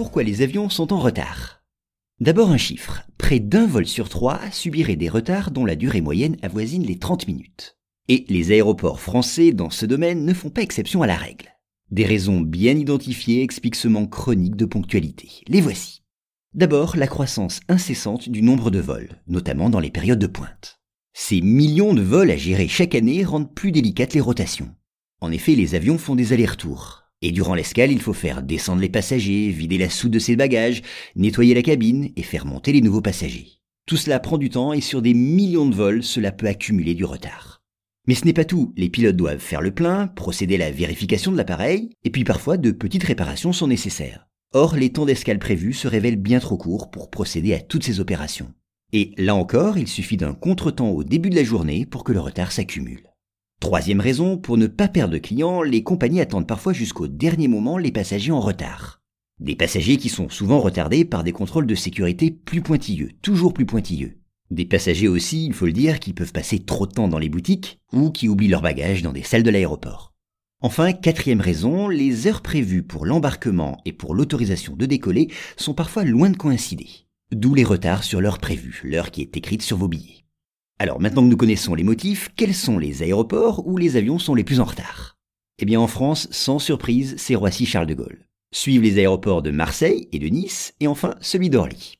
pourquoi les avions sont en retard. D'abord un chiffre. Près d'un vol sur trois subirait des retards dont la durée moyenne avoisine les 30 minutes. Et les aéroports français dans ce domaine ne font pas exception à la règle. Des raisons bien identifiées expliquent ce manque de ponctualité. Les voici. D'abord, la croissance incessante du nombre de vols, notamment dans les périodes de pointe. Ces millions de vols à gérer chaque année rendent plus délicates les rotations. En effet, les avions font des allers-retours. Et durant l'escale, il faut faire descendre les passagers, vider la soute de ses bagages, nettoyer la cabine et faire monter les nouveaux passagers. Tout cela prend du temps et sur des millions de vols, cela peut accumuler du retard. Mais ce n'est pas tout, les pilotes doivent faire le plein, procéder à la vérification de l'appareil, et puis parfois de petites réparations sont nécessaires. Or, les temps d'escale prévus se révèlent bien trop courts pour procéder à toutes ces opérations. Et là encore, il suffit d'un contretemps au début de la journée pour que le retard s'accumule. Troisième raison, pour ne pas perdre de clients, les compagnies attendent parfois jusqu'au dernier moment les passagers en retard. Des passagers qui sont souvent retardés par des contrôles de sécurité plus pointilleux, toujours plus pointilleux. Des passagers aussi, il faut le dire, qui peuvent passer trop de temps dans les boutiques ou qui oublient leurs bagages dans des salles de l'aéroport. Enfin, quatrième raison, les heures prévues pour l'embarquement et pour l'autorisation de décoller sont parfois loin de coïncider. D'où les retards sur l'heure prévue, l'heure qui est écrite sur vos billets. Alors maintenant que nous connaissons les motifs, quels sont les aéroports où les avions sont les plus en retard? Eh bien en France, sans surprise, c'est Roissy-Charles de Gaulle. Suivent les aéroports de Marseille et de Nice, et enfin celui d'Orly.